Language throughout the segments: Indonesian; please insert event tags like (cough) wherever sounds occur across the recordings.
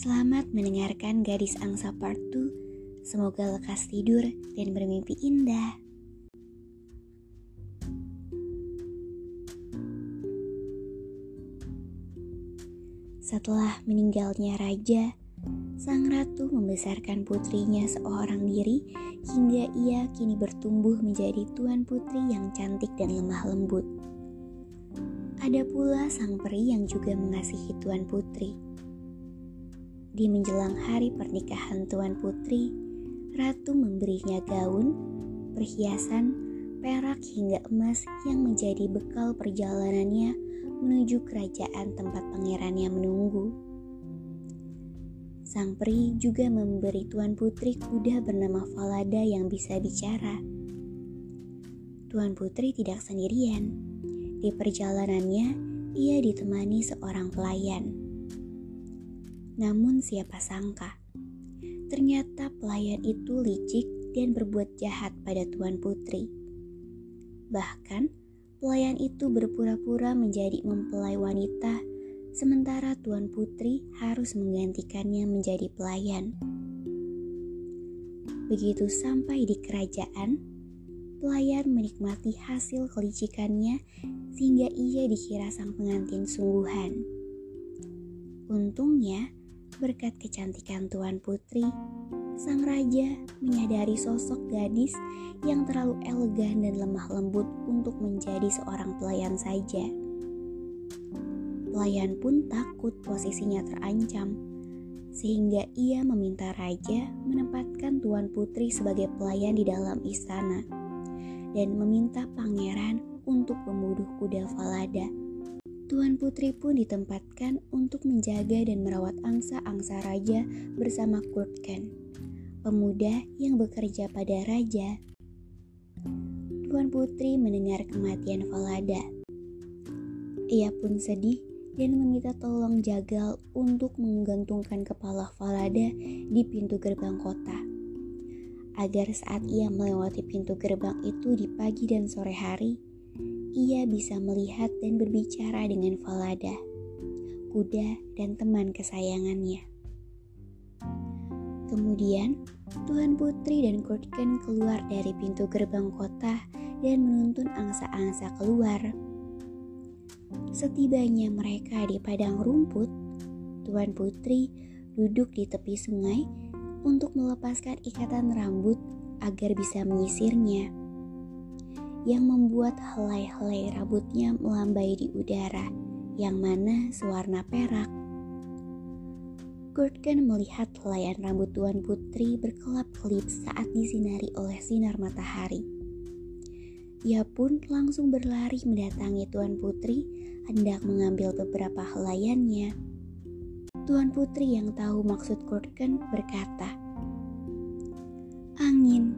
Selamat mendengarkan Gadis Angsa Part 2. Semoga lekas tidur dan bermimpi indah. Setelah meninggalnya raja, sang ratu membesarkan putrinya seorang diri hingga ia kini bertumbuh menjadi tuan putri yang cantik dan lemah lembut. Ada pula sang peri yang juga mengasihi tuan putri di menjelang hari pernikahan Tuan Putri, Ratu memberinya gaun, perhiasan, perak hingga emas yang menjadi bekal perjalanannya menuju kerajaan tempat pangerannya menunggu. Sang peri juga memberi Tuan Putri kuda bernama Falada yang bisa bicara. Tuan Putri tidak sendirian. Di perjalanannya, ia ditemani seorang pelayan. Namun siapa sangka, ternyata pelayan itu licik dan berbuat jahat pada Tuan Putri. Bahkan, pelayan itu berpura-pura menjadi mempelai wanita, sementara Tuan Putri harus menggantikannya menjadi pelayan. Begitu sampai di kerajaan, pelayan menikmati hasil kelicikannya sehingga ia dikira sang pengantin sungguhan. Untungnya, Berkat kecantikan Tuan Putri, sang raja menyadari sosok gadis yang terlalu elegan dan lemah lembut untuk menjadi seorang pelayan saja. Pelayan pun takut posisinya terancam, sehingga ia meminta raja menempatkan Tuan Putri sebagai pelayan di dalam istana dan meminta pangeran untuk membunuh kuda Falada Tuan Putri pun ditempatkan untuk menjaga dan merawat angsa-angsa raja bersama Kurtken, pemuda yang bekerja pada raja. Tuan Putri mendengar kematian Falada. Ia pun sedih dan meminta tolong jagal untuk menggantungkan kepala Falada di pintu gerbang kota. Agar saat ia melewati pintu gerbang itu di pagi dan sore hari, ia bisa melihat dan berbicara dengan Falada, kuda dan teman kesayangannya. Kemudian, Tuhan Putri dan Kurtken keluar dari pintu gerbang kota dan menuntun angsa-angsa keluar. Setibanya mereka di padang rumput, Tuan Putri duduk di tepi sungai untuk melepaskan ikatan rambut agar bisa menyisirnya yang membuat helai-helai rambutnya melambai di udara, yang mana sewarna perak. Gordon melihat helaian rambut Tuan Putri berkelap-kelip saat disinari oleh sinar matahari. Ia pun langsung berlari mendatangi Tuan Putri hendak mengambil beberapa helaiannya. Tuan Putri yang tahu maksud Gordon berkata, Angin,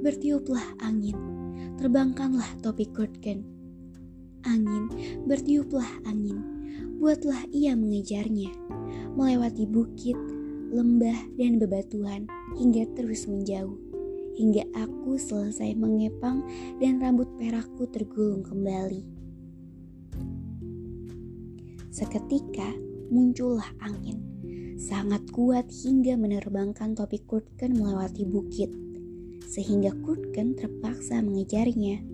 bertiuplah angin terbangkanlah topi Kurtgen. Angin, bertiuplah angin, buatlah ia mengejarnya, melewati bukit, lembah, dan bebatuan hingga terus menjauh, hingga aku selesai mengepang dan rambut perakku tergulung kembali. Seketika muncullah angin, sangat kuat hingga menerbangkan topi Kurtgen melewati bukit sehingga Kurtgen terpaksa mengejarnya.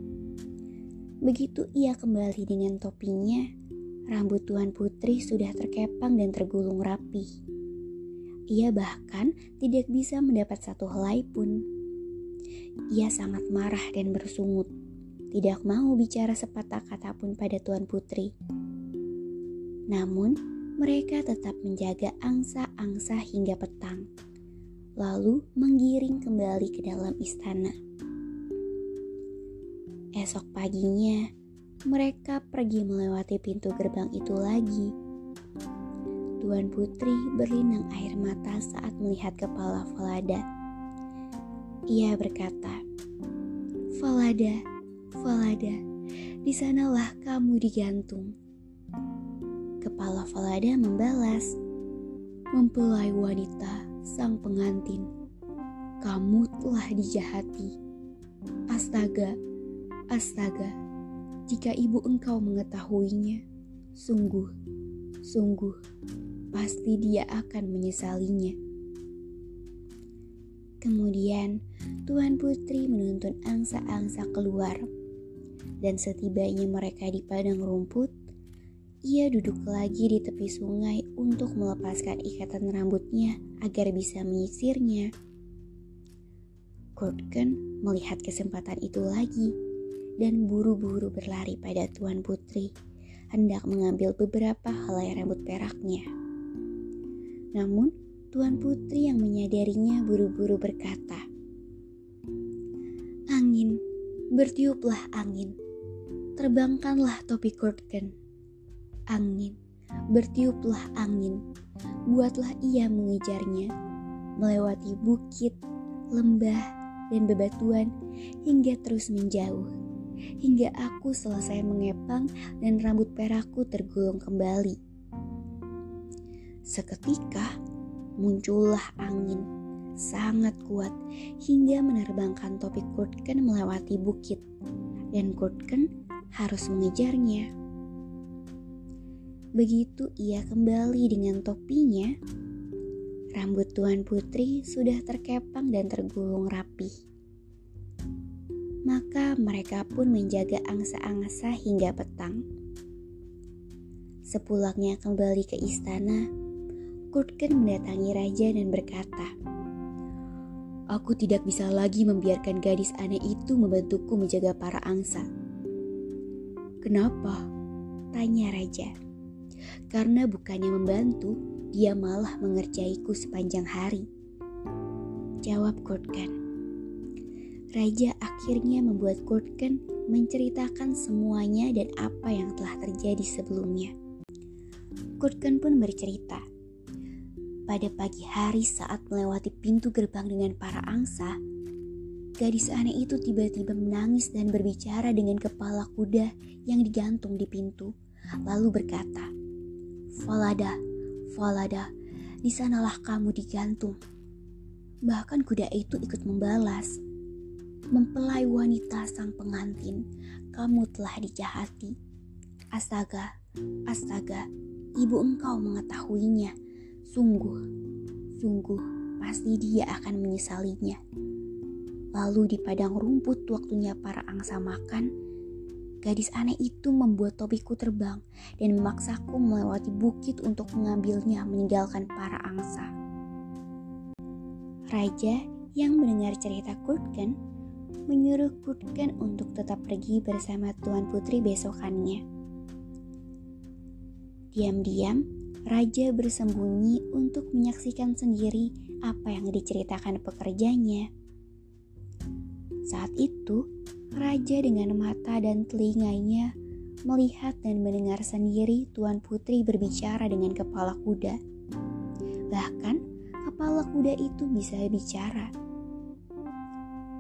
Begitu ia kembali dengan topinya, rambut Tuan Putri sudah terkepang dan tergulung rapi. Ia bahkan tidak bisa mendapat satu helai pun. Ia sangat marah dan bersungut, tidak mau bicara sepatah kata pun pada Tuan Putri. Namun, mereka tetap menjaga angsa-angsa hingga petang lalu menggiring kembali ke dalam istana. Esok paginya, mereka pergi melewati pintu gerbang itu lagi. Tuan Putri berlinang air mata saat melihat kepala Falada. Ia berkata, Falada, Falada, di sanalah kamu digantung. Kepala Falada membalas, mempelai wanita sang pengantin, kamu telah dijahati. Astaga, astaga, jika ibu engkau mengetahuinya, sungguh, sungguh, pasti dia akan menyesalinya. Kemudian, Tuan Putri menuntun angsa-angsa keluar, dan setibanya mereka di padang rumput, ia duduk lagi di tepi sungai untuk melepaskan ikatan rambutnya agar bisa menyisirnya. Kurtken melihat kesempatan itu lagi dan buru-buru berlari pada Tuan Putri, hendak mengambil beberapa helai rambut peraknya. Namun, Tuan Putri yang menyadarinya buru-buru berkata, Angin, bertiuplah angin, terbangkanlah topi Kurtken. Angin, bertiuplah angin, buatlah ia mengejarnya, melewati bukit, lembah, dan bebatuan hingga terus menjauh. Hingga aku selesai mengepang dan rambut perakku tergulung kembali. Seketika muncullah angin sangat kuat hingga menerbangkan topi Kurtken melewati bukit dan Kurtken harus mengejarnya. Begitu ia kembali dengan topinya, Rambut Tuan Putri sudah terkepang dan tergulung rapi. Maka mereka pun menjaga angsa-angsa hingga petang. Sepulangnya kembali ke istana, Kurtken mendatangi raja dan berkata, Aku tidak bisa lagi membiarkan gadis aneh itu membantuku menjaga para angsa. Kenapa? Tanya raja. Karena bukannya membantu, dia malah mengerjaiku sepanjang hari. Jawab Kurtken. Raja akhirnya membuat Kurtken menceritakan semuanya dan apa yang telah terjadi sebelumnya. Kurtken pun bercerita. Pada pagi hari saat melewati pintu gerbang dengan para angsa, gadis aneh itu tiba-tiba menangis dan berbicara dengan kepala kuda yang digantung di pintu, lalu berkata, Falada, Falada, di sanalah kamu digantung. Bahkan kuda itu ikut membalas. Mempelai wanita sang pengantin, kamu telah dijahati. Astaga, astaga, ibu engkau mengetahuinya. Sungguh, sungguh, pasti dia akan menyesalinya. Lalu di padang rumput waktunya para angsa makan, Gadis aneh itu membuat topiku terbang dan memaksaku melewati bukit untuk mengambilnya meninggalkan para angsa. Raja yang mendengar cerita Kurtgen menyuruh Kurtgen untuk tetap pergi bersama Tuan Putri besokannya. Diam-diam, Raja bersembunyi untuk menyaksikan sendiri apa yang diceritakan pekerjanya. Saat itu, Raja dengan mata dan telinganya melihat dan mendengar sendiri Tuan Putri berbicara dengan kepala kuda. Bahkan kepala kuda itu bisa bicara.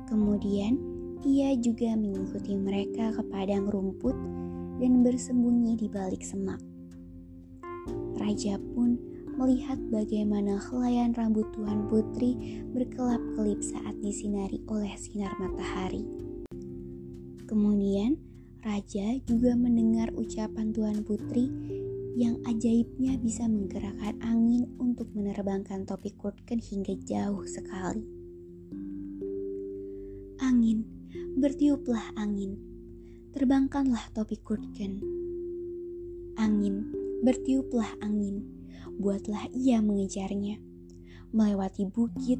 Kemudian ia juga mengikuti mereka ke padang rumput dan bersembunyi di balik semak. Raja pun melihat bagaimana helaian rambut Tuan Putri berkelap-kelip saat disinari oleh sinar matahari. Kemudian, raja juga mendengar ucapan Tuan Putri yang ajaibnya bisa menggerakkan angin untuk menerbangkan topi Kurtken hingga jauh sekali. Angin, bertiuplah angin, terbangkanlah topi Kurtken. Angin, bertiuplah angin, buatlah ia mengejarnya, melewati bukit,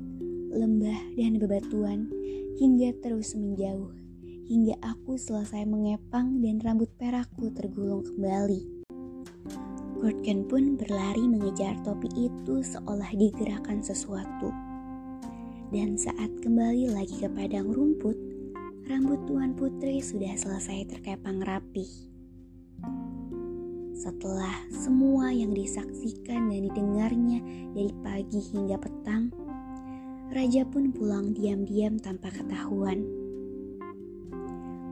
lembah, dan bebatuan hingga terus menjauh hingga aku selesai mengepang dan rambut perakku tergulung kembali. Kurtgen pun berlari mengejar topi itu seolah digerakkan sesuatu. Dan saat kembali lagi ke padang rumput, rambut Tuan Putri sudah selesai terkepang rapi. Setelah semua yang disaksikan dan didengarnya dari pagi hingga petang, raja pun pulang diam-diam tanpa ketahuan.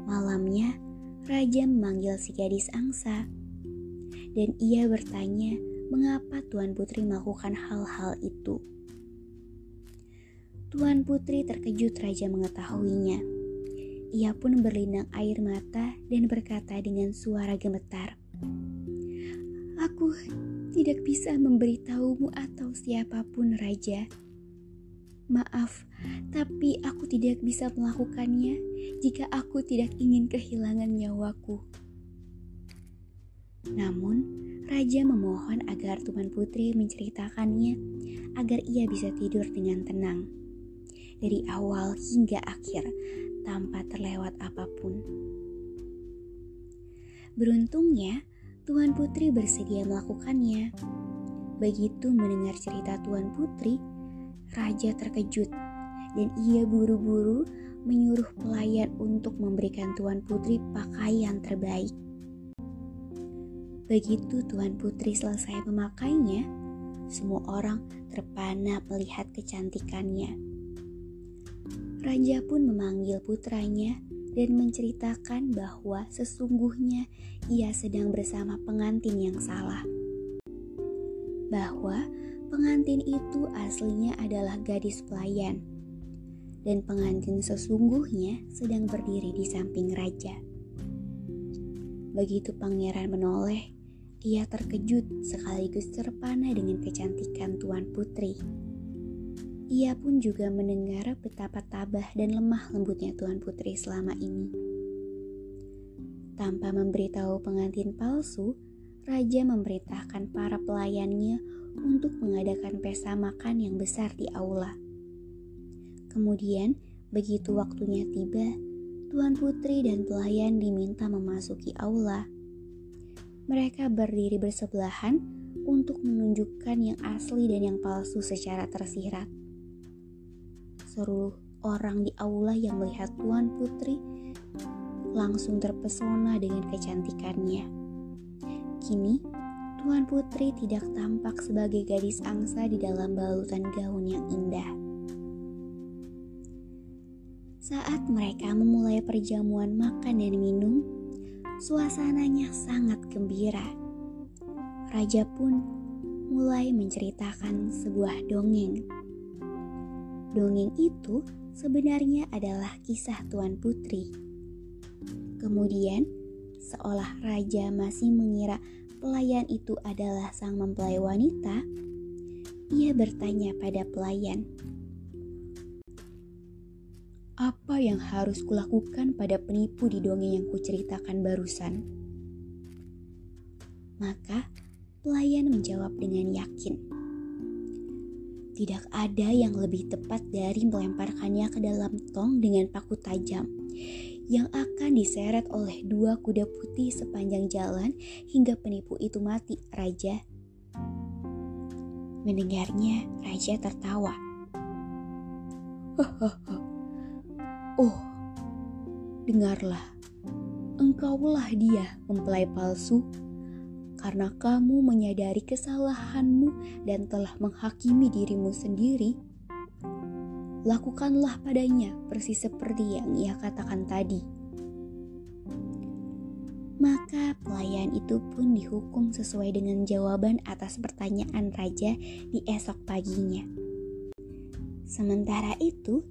Malamnya, raja memanggil si gadis angsa, dan ia bertanya mengapa Tuan Putri melakukan hal-hal itu. Tuan Putri terkejut raja mengetahuinya. Ia pun berlinang air mata dan berkata dengan suara gemetar, Aku tidak bisa memberitahumu atau siapa pun raja. Maaf, tapi aku tidak bisa melakukannya jika aku tidak ingin kehilangan nyawaku. Namun, raja memohon agar Tuan Putri menceritakannya agar ia bisa tidur dengan tenang dari awal hingga akhir tanpa terlewat apa pun. Beruntungnya, Tuan Putri bersedia melakukannya. Begitu mendengar cerita Tuan Putri, Raja terkejut dan ia buru-buru menyuruh pelayan untuk memberikan Tuan Putri pakaian terbaik. Begitu Tuan Putri selesai memakainya, semua orang terpana melihat kecantikannya. Raja pun memanggil putranya dan menceritakan bahwa sesungguhnya ia sedang bersama pengantin yang salah. Bahwa pengantin itu aslinya adalah gadis pelayan, dan pengantin sesungguhnya sedang berdiri di samping raja. Begitu pangeran menoleh, ia terkejut sekaligus terpana dengan kecantikan Tuan Putri. Ia pun juga mendengar betapa tabah dan lemah lembutnya Tuan Putri selama ini. Tanpa memberitahu pengantin palsu, Raja memberitahukan para pelayannya untuk mengadakan pesta makan yang besar di aula. Kemudian, begitu waktunya tiba, Tuan Putri dan pelayan diminta memasuki aula. Mereka berdiri bersebelahan untuk menunjukkan yang asli dan yang palsu secara tersirat seluruh orang di aula yang melihat Tuan Putri langsung terpesona dengan kecantikannya. Kini, Tuan Putri tidak tampak sebagai gadis angsa di dalam balutan gaun yang indah. Saat mereka memulai perjamuan makan dan minum, suasananya sangat gembira. Raja pun mulai menceritakan sebuah dongeng Dongeng itu sebenarnya adalah kisah Tuan Putri. Kemudian, seolah raja masih mengira pelayan itu adalah sang mempelai wanita, ia bertanya pada pelayan, "Apa yang harus kulakukan pada penipu di dongeng yang kuceritakan barusan?" Maka pelayan menjawab dengan yakin, tidak ada yang lebih tepat dari melemparkannya ke dalam tong dengan paku tajam yang akan diseret oleh dua kuda putih sepanjang jalan hingga penipu itu mati, Raja. Mendengarnya, Raja tertawa. (laughs) oh, dengarlah, engkaulah dia mempelai palsu karena kamu menyadari kesalahanmu dan telah menghakimi dirimu sendiri, lakukanlah padanya persis seperti yang ia katakan tadi. Maka pelayan itu pun dihukum sesuai dengan jawaban atas pertanyaan raja di esok paginya. Sementara itu,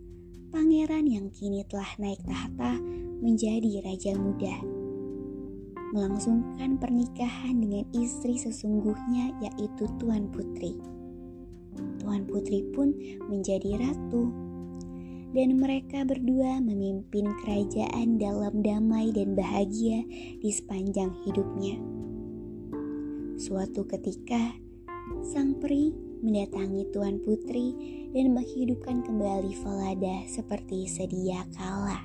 pangeran yang kini telah naik tahta menjadi raja muda melangsungkan pernikahan dengan istri sesungguhnya yaitu Tuan Putri. Tuan Putri pun menjadi ratu dan mereka berdua memimpin kerajaan dalam damai dan bahagia di sepanjang hidupnya. Suatu ketika, sang peri mendatangi Tuan Putri dan menghidupkan kembali Falada seperti sedia kala.